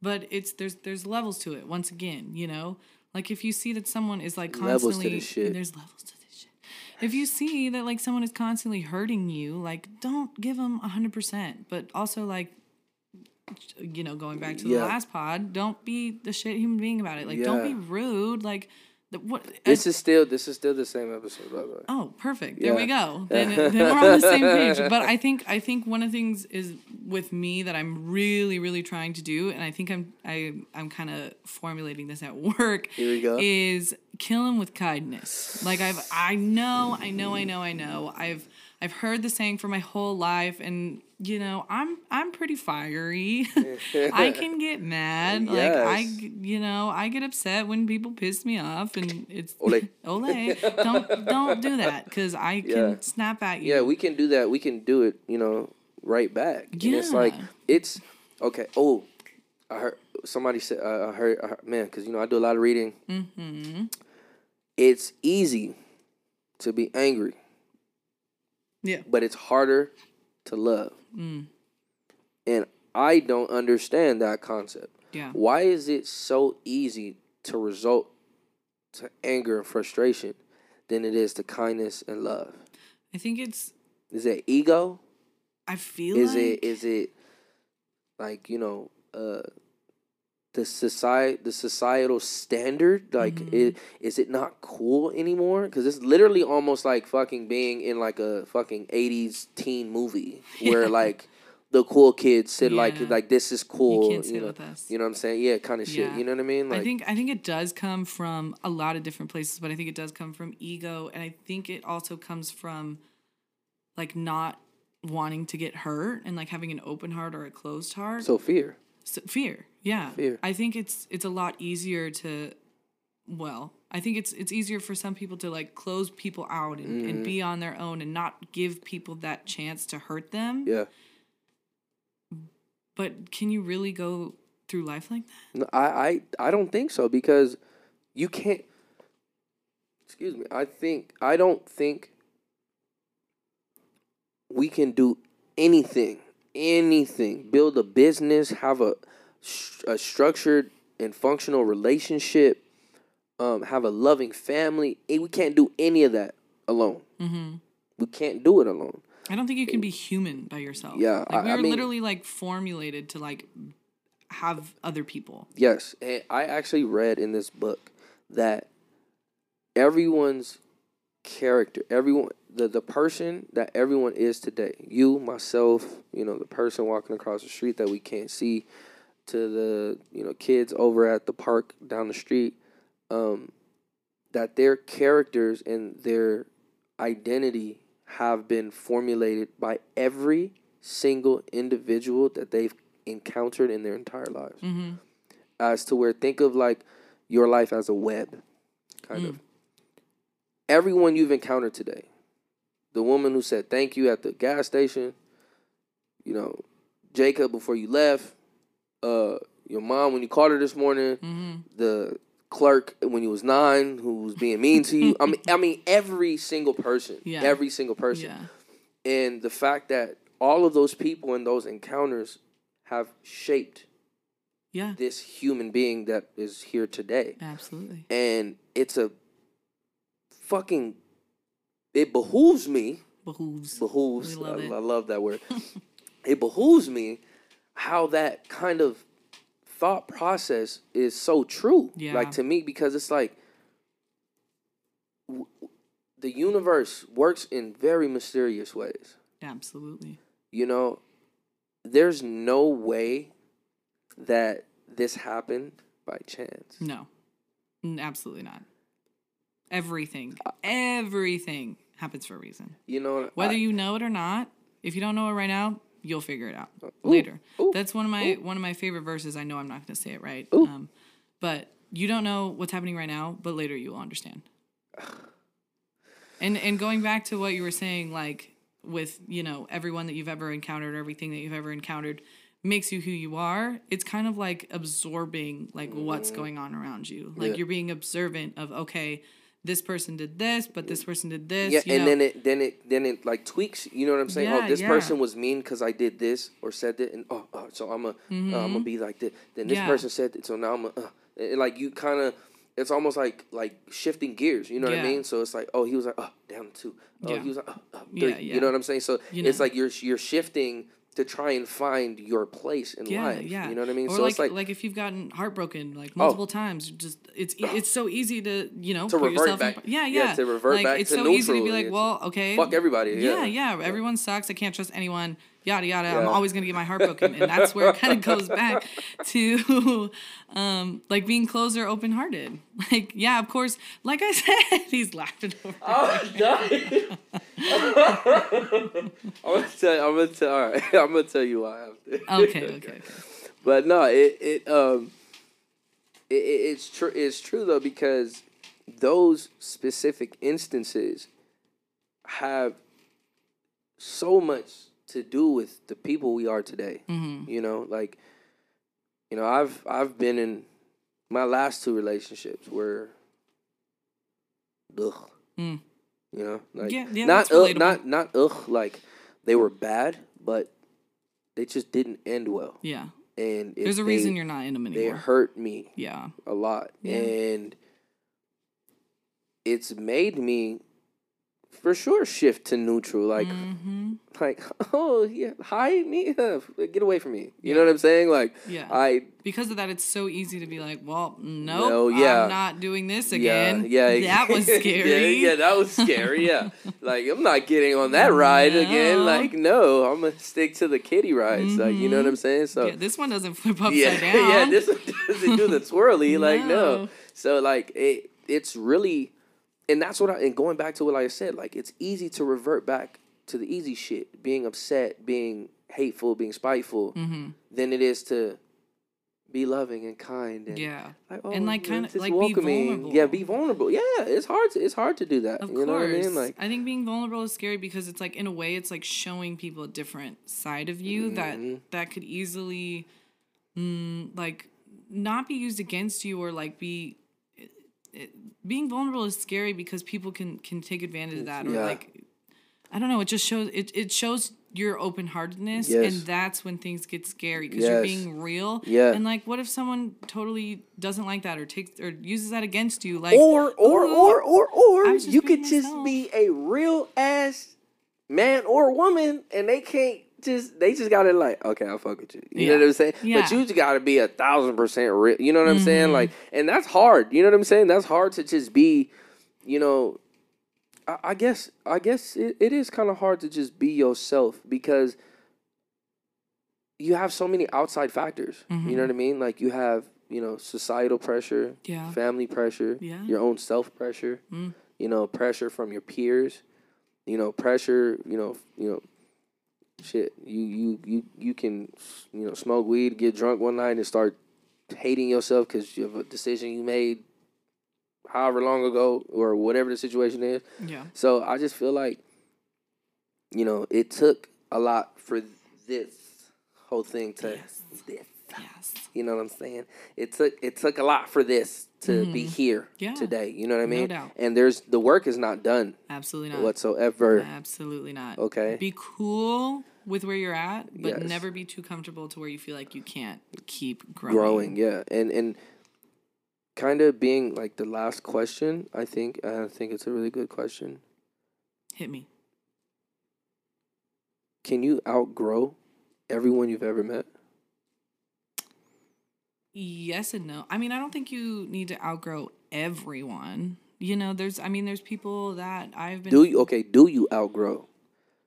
But it's there's there's levels to it. Once again, you know, like if you see that someone is like Levels to constantly this shit. there's levels to this shit. If you see that like someone is constantly hurting you, like don't give them hundred percent. But also like you know, going back to the Yeah. last pod, don't be the shit human being about it. Like, don't be rude. Like, the, what? this is still this is still the same episode by the way oh, perfect. There we go. (laughs) Then, then we're on the same page. But I think I think one of the things is with me that I'm really really trying to do, and I think I'm I I'm kind of formulating this at work. Here we go. Is kill him with kindness. Like I've I know I know I know I know I've I've heard the saying for my whole life, and you know I'm I'm pretty fiery. (laughs) I can get (laughs) mad. Like I you know I get upset when people piss me off, and it's Ole. (laughs) ole. Don't don't do that because I can Yeah. snap at you. yeah we can do that we can do it you know right back and it's like it's okay oh i heard somebody said uh, I, heard, I heard man because you know i do a lot of reading Mm-hmm. it's easy to be angry Yeah. but it's harder to love Mm. and i don't understand that concept Yeah. why is it so easy to result to anger and frustration than it is to kindness and love I think it's. is it ego I feel is like it is it like you know uh the society the societal standard like Mm-hmm. it, is it not cool anymore because it's literally almost like fucking being in like a fucking 80s teen movie (laughs) where like the cool kids said like Yeah. like this is cool can't sit know you know what i'm saying yeah kind of shit Yeah. you know what i mean like I think I think it does come from a lot of different places, but I think it does come from ego, and I think it also comes from like not wanting to get hurt and like having an open heart or a closed heart. so fear So- fear, yeah. Fear. I think it's it's a lot easier to, well, I think it's it's easier for some people to like close people out and, Mm-hmm. and be on their own and not give people that chance to hurt them. yeah But can you really go through life like that? No, I, I I don't think so because you can't. Excuse me. I think I don't think we can do anything, anything. Build a business, have a a structured and functional relationship, um, have a loving family. We can't do any of that alone. Mm-hmm. We can't do it alone. I don't think you can be human by yourself. Yeah, like I- we I were mean- literally like formulated to like have other people. Yes, and I actually read in this book that everyone's character, everyone the the person that everyone is today, you, myself, you know, the person walking across the street that we can't see, to the you know kids over at the park down the street, um, that their characters and their identity have been formulated by every single individual that they've encountered in their entire lives. Mm-hmm. As to where think of like your life as a web, kind Mm. of. Everyone you've encountered today, the woman who said thank you at the gas station, you know, Jacob before you left, uh, your mom when you called her this morning, Mm-hmm. the clerk when you was nine who was being mean to you. I mean, I mean every single person, (laughs) Yeah. every single person, Yeah. and the fact that all of those people and those encounters have shaped Yeah. this human being that is here today, Absolutely. and it's a fucking. It behooves me Behooves. behooves. Love I. I love that word. (laughs) it behooves me how that kind of thought process is so true. Yeah. Like to me, because it's like w- the universe works in very mysterious ways. Absolutely. You know, there's no way that this happened by chance. No. Absolutely not. Everything. Uh, everything happens for a reason. You know, Whether I- you know it or not, if you don't know it right now, you'll figure it out Ooh, later. ooh, That's one of my one of my favorite verses. I know I'm not going to say it right. Um, but you don't know what's happening right now, but later you will understand. (sighs) And and going back to what you were saying, like with you know everyone that you've ever encountered, everything that you've ever encountered makes you who you are. It's kind of like absorbing like what's going on around you. Like Mm-hmm. Yeah. you're being observant of okay, this person did this, but this person did this. yeah, and know? then it then it then it like tweaks. You know what I'm saying? Yeah, oh, this yeah. person was mean because I did this or said that, and oh, oh so I'm a I'm gonna be like this. Then this Mm-hmm. Yeah. person said that, so now I'm a, uh, like you kind of. It's almost like like shifting gears. You know what I mean? So it's like, oh, he was like, oh, down two. Oh, he was like, oh, oh, Yeah, yeah. You know what I'm saying? So You it's like you're you're shifting to try and find your place in yeah, life. yeah. You know what I mean? Or so like, it's like, like if you've gotten heartbroken like multiple times, just it's it's so easy to you know To put revert yourself back. In, yeah, Yeah, yeah, to revert like, back It's to so easy to be like, well, okay, fuck everybody. Yeah, Yeah. yeah, everyone sucks. I can't trust anyone. Yada yada. I'm always gonna get my heart broken, and that's where it kind of (laughs) goes back to, (laughs) um, like being closed or open hearted. (laughs) Like, yeah, of course. Like I said, he's laughing over. Oh, (laughs) I'm gonna tell. You, I'm gonna tell. All right, (laughs) I'm gonna tell you why I have. Okay, okay, okay. (laughs) But no, it it um, it, it it's true. It's true though because those specific instances have so much to do with the people we are today. hmm You know, like, you know, I've I've been in my last two relationships were, ugh. Mm. You know, like Yeah, yeah, not ugh, not not ugh, like they were bad, but they just didn't end well, Yeah, and it, there's a they- reason you're not in them anymore. they hurt me Yeah, a lot, Yeah. and it's made me, for sure, shift to neutral. Like, hmm like (laughs) oh yeah, hide me, (laughs) get away from me. You know what I'm saying? Like, yeah. I because of that, it's so easy to be like, well, nope, No, yeah. I'm not doing this again. Yeah, (laughs) yeah, that was scary. yeah, yeah, that was scary. Yeah, like I'm not getting on that ride again. Like, no, I'm gonna stick to the kiddie rides. Like, you know what I'm saying? So, Yeah, this one doesn't flip upside yeah, down. yeah, this one doesn't do the twirly. Like, no. No. So, like, it, it's really, and that's what I. And going back to what I said, like, it's easy to revert back to the easy shit, being upset, being hateful, being spiteful, hmm than it is to be loving and kind and Yeah, like, oh, And, like, kinda, just like, be welcoming. vulnerable. Yeah, be vulnerable. Yeah, it's hard. To, it's hard to do that. of you know course. what I mean? Like, I think being vulnerable is scary because it's like in a way, it's like showing people a different side of you Mhm. that that could easily, mm, like, not be used against you or like be. It, being vulnerable is scary because people can can take advantage of that or Yeah. like I don't know. It just shows it. It shows your open heartedness, Yes. and that's when things get scary because you're being real. Yeah. And like, what if someone totally doesn't like that or takes or uses that against you? Like, or or "Ooh, or or or you could being just be a real ass man or woman, and they can't just they just gotta like, okay, I'll fuck with you. You know what I'm saying? Yeah. But you just gotta be a thousand percent real. You know what I'm saying? Mhm. Like, and that's hard. You know what I'm saying? That's hard to just be, you know. I, I guess I guess it, it is kind of hard to just be yourself because you have so many outside factors. You Mhm. know what I mean? Like you have, you know, societal pressure, Yeah. family pressure, Yeah. your own self pressure, Mm. you know, pressure from your peers, you know, pressure, you know, you know, shit. You you you you can, you know, smoke weed, get drunk one night, and start hating yourself because you have a decision you made, however long ago or whatever the situation is. Yeah. So I just feel like, you know, it took a lot for this whole thing to Yes. this. Yes. You know what I'm saying? It took it took a lot for this to be here Mm-hmm. Yeah. today. You know what I No mean? doubt. And there's the work is not done Absolutely not. whatsoever. Absolutely not. Okay. Be cool with where you're at, but Yes. never be too comfortable to where you feel like you can't keep growing. Growing, yeah, and and kind of being like the last question. I think I think it's a really good question. Hit me. Can you outgrow everyone you've ever met? Yes and no. I mean, I don't think you need to outgrow everyone. You know, there's I mean, there's people that I've been Do you okay? Do you outgrow?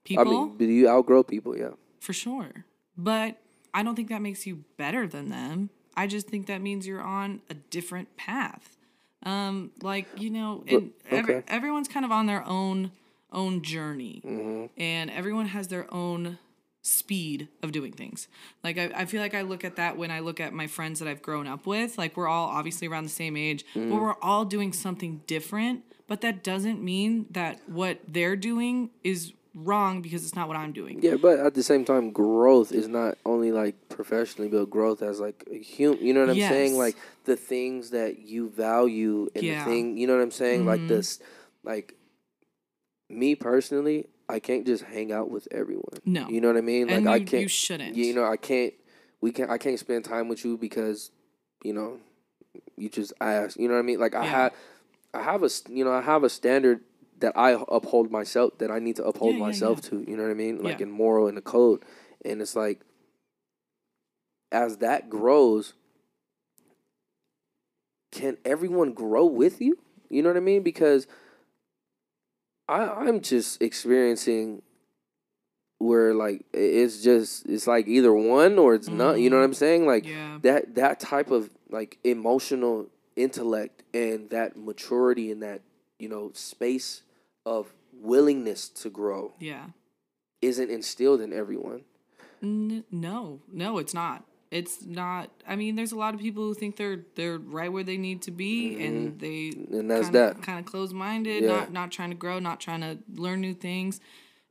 People I mean, do you outgrow people? Yeah. for sure. But I don't think that makes you better than them. I just think that means you're on a different path. Um, like you know, and every, everyone's kind of on their own own journey, Mm-hmm. and everyone has their own speed of doing things. Like I, I feel like I look at that when I look at my friends that I've grown up with. Like we're all obviously around the same age, Mm-hmm. but we're all doing something different. But that doesn't mean that what they're doing is wrong because it's not what I'm doing. Yeah, but at the same time, growth is not only like professionally, but growth as like a human. You know what I'm saying? Like the things that you value and Yeah. the thing. You know what I'm saying? Like Mhm. this, like me personally, I can't just hang out with everyone. No. You know what I mean? Like and I you, can't. you shouldn't. You know, I can't. We can't. I can't spend time with you because, you know, you just ask. You know what I mean? Like I Yeah. have, I have a. You know, I have a standard that I uphold myself. That I need to uphold Yeah, yeah, myself yeah. to. You know what I mean? Like in moral and the code, and it's like, as that grows, can everyone grow with you? You know what I mean? Because I I'm just experiencing where like it's just it's like either one or it's not. You know what mm-hmm. I'm saying? Like that that type of like emotional intellect and that maturity and that you know space of willingness to grow Yeah. isn't instilled in everyone. N- no, no, it's not. It's not. I mean, there's a lot of people who think they're they're right where they need to be, and they Mm-hmm. And that's kinda, that. kind of closed minded, Yeah. not not trying to grow, not trying to learn new things,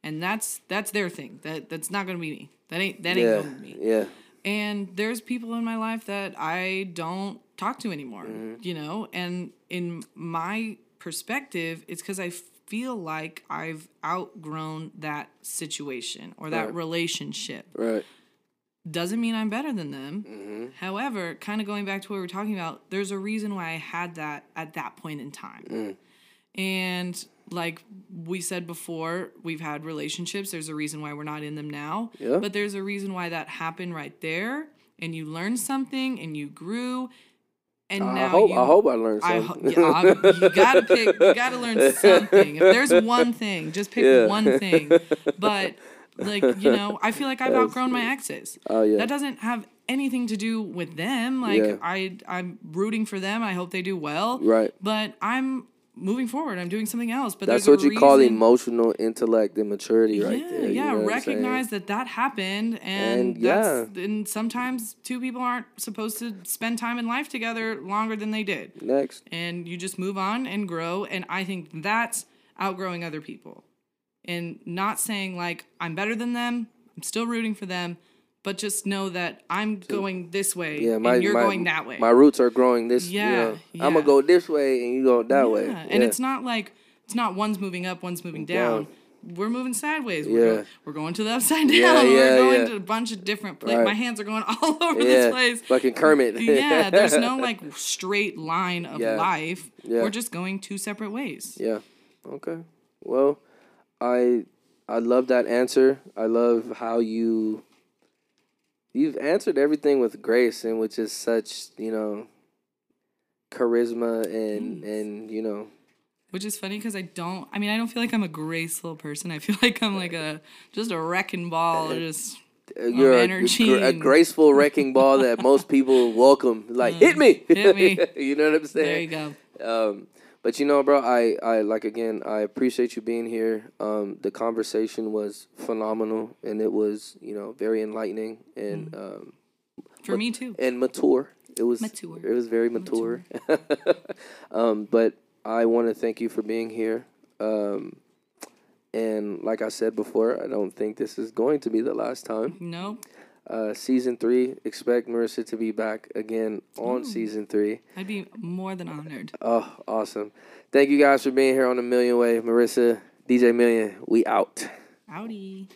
and that's that's their thing. That that's not gonna be me. That ain't that ain't Yeah, gonna be me. yeah, And there's people in my life that I don't talk to anymore, Mm-hmm. you know? And in my perspective, it's because I feel like I've outgrown that situation or that Right. relationship. right. Doesn't mean I'm better than them. Mm-hmm. However, kind of going back to what we were talking about, there's a reason why I had that at that point in time. Mm. And like we said before, we've had relationships. There's a reason why we're not in them now. Yeah. But there's a reason why that happened right there. And you learned something and you grew. And I now hope you, I hope I learned I something. yeah, I'm- you gotta pick. You gotta learn (laughs) something. If there's one thing, just pick Yeah. one thing. But like you know, I feel like I've outgrown my exes. Oh yeah. That doesn't have anything to do with them. Like Yeah. I, I'm rooting for them. I hope they do well. right. But I'm moving forward. I'm doing something else. But That's what you call emotional intellect and maturity right yeah, there. you yeah. know I'm saying? Recognize that that happened, and, And, that's and sometimes two people aren't supposed to spend time in life together longer than they did, Next. and you just move on and grow. And I think that's outgrowing other people, and not saying like I'm better than them. I'm still rooting for them, but just know that I'm going this way, Yeah, my and you're my, going that way. My roots are growing this. Yeah, you know, I'm gonna go this way and you go that way. Yeah, and it's not like it's not one's moving up, one's moving down. We're moving sideways. We're, Yeah. go- we're going to the upside down. (laughs) Yeah, yeah, we're going yeah. to a bunch of different places. Right. My hands are going (laughs) all over yeah, this place. fucking Kermit. (laughs) yeah, there's no like straight line of Yeah. life. Yeah. We're just going two separate ways. Yeah. Okay. Well, I I love that answer. I love how you you've answered everything with grace and with just such, you know, charisma and Thanks. and you know, Which is funny because I don't. I mean, I don't feel like I'm a graceful person. I feel (laughs) like I'm like a just a wrecking ball. Just uh, you're a, energy gra- a graceful wrecking ball that most people (laughs) welcome. Like, hit me. Mm. hit me. (laughs) you know what I'm saying? there you go. Um, but you know, bro, I, I like again, I appreciate you being here. Um, the conversation was phenomenal, and it was you know very enlightening and Mm. um, For me too. and mature. It was Mature. It was very mature. (laughs) um, but I want to thank you for being here. Um, and like I said before, I don't think this is going to be the last time. No, Uh, season three, expect Marissa to be back again on Ooh. season three. I'd be more than honored. Oh, awesome. Thank you guys for being here on the Million Way. Marissa, DJ Million, we out. Howdy.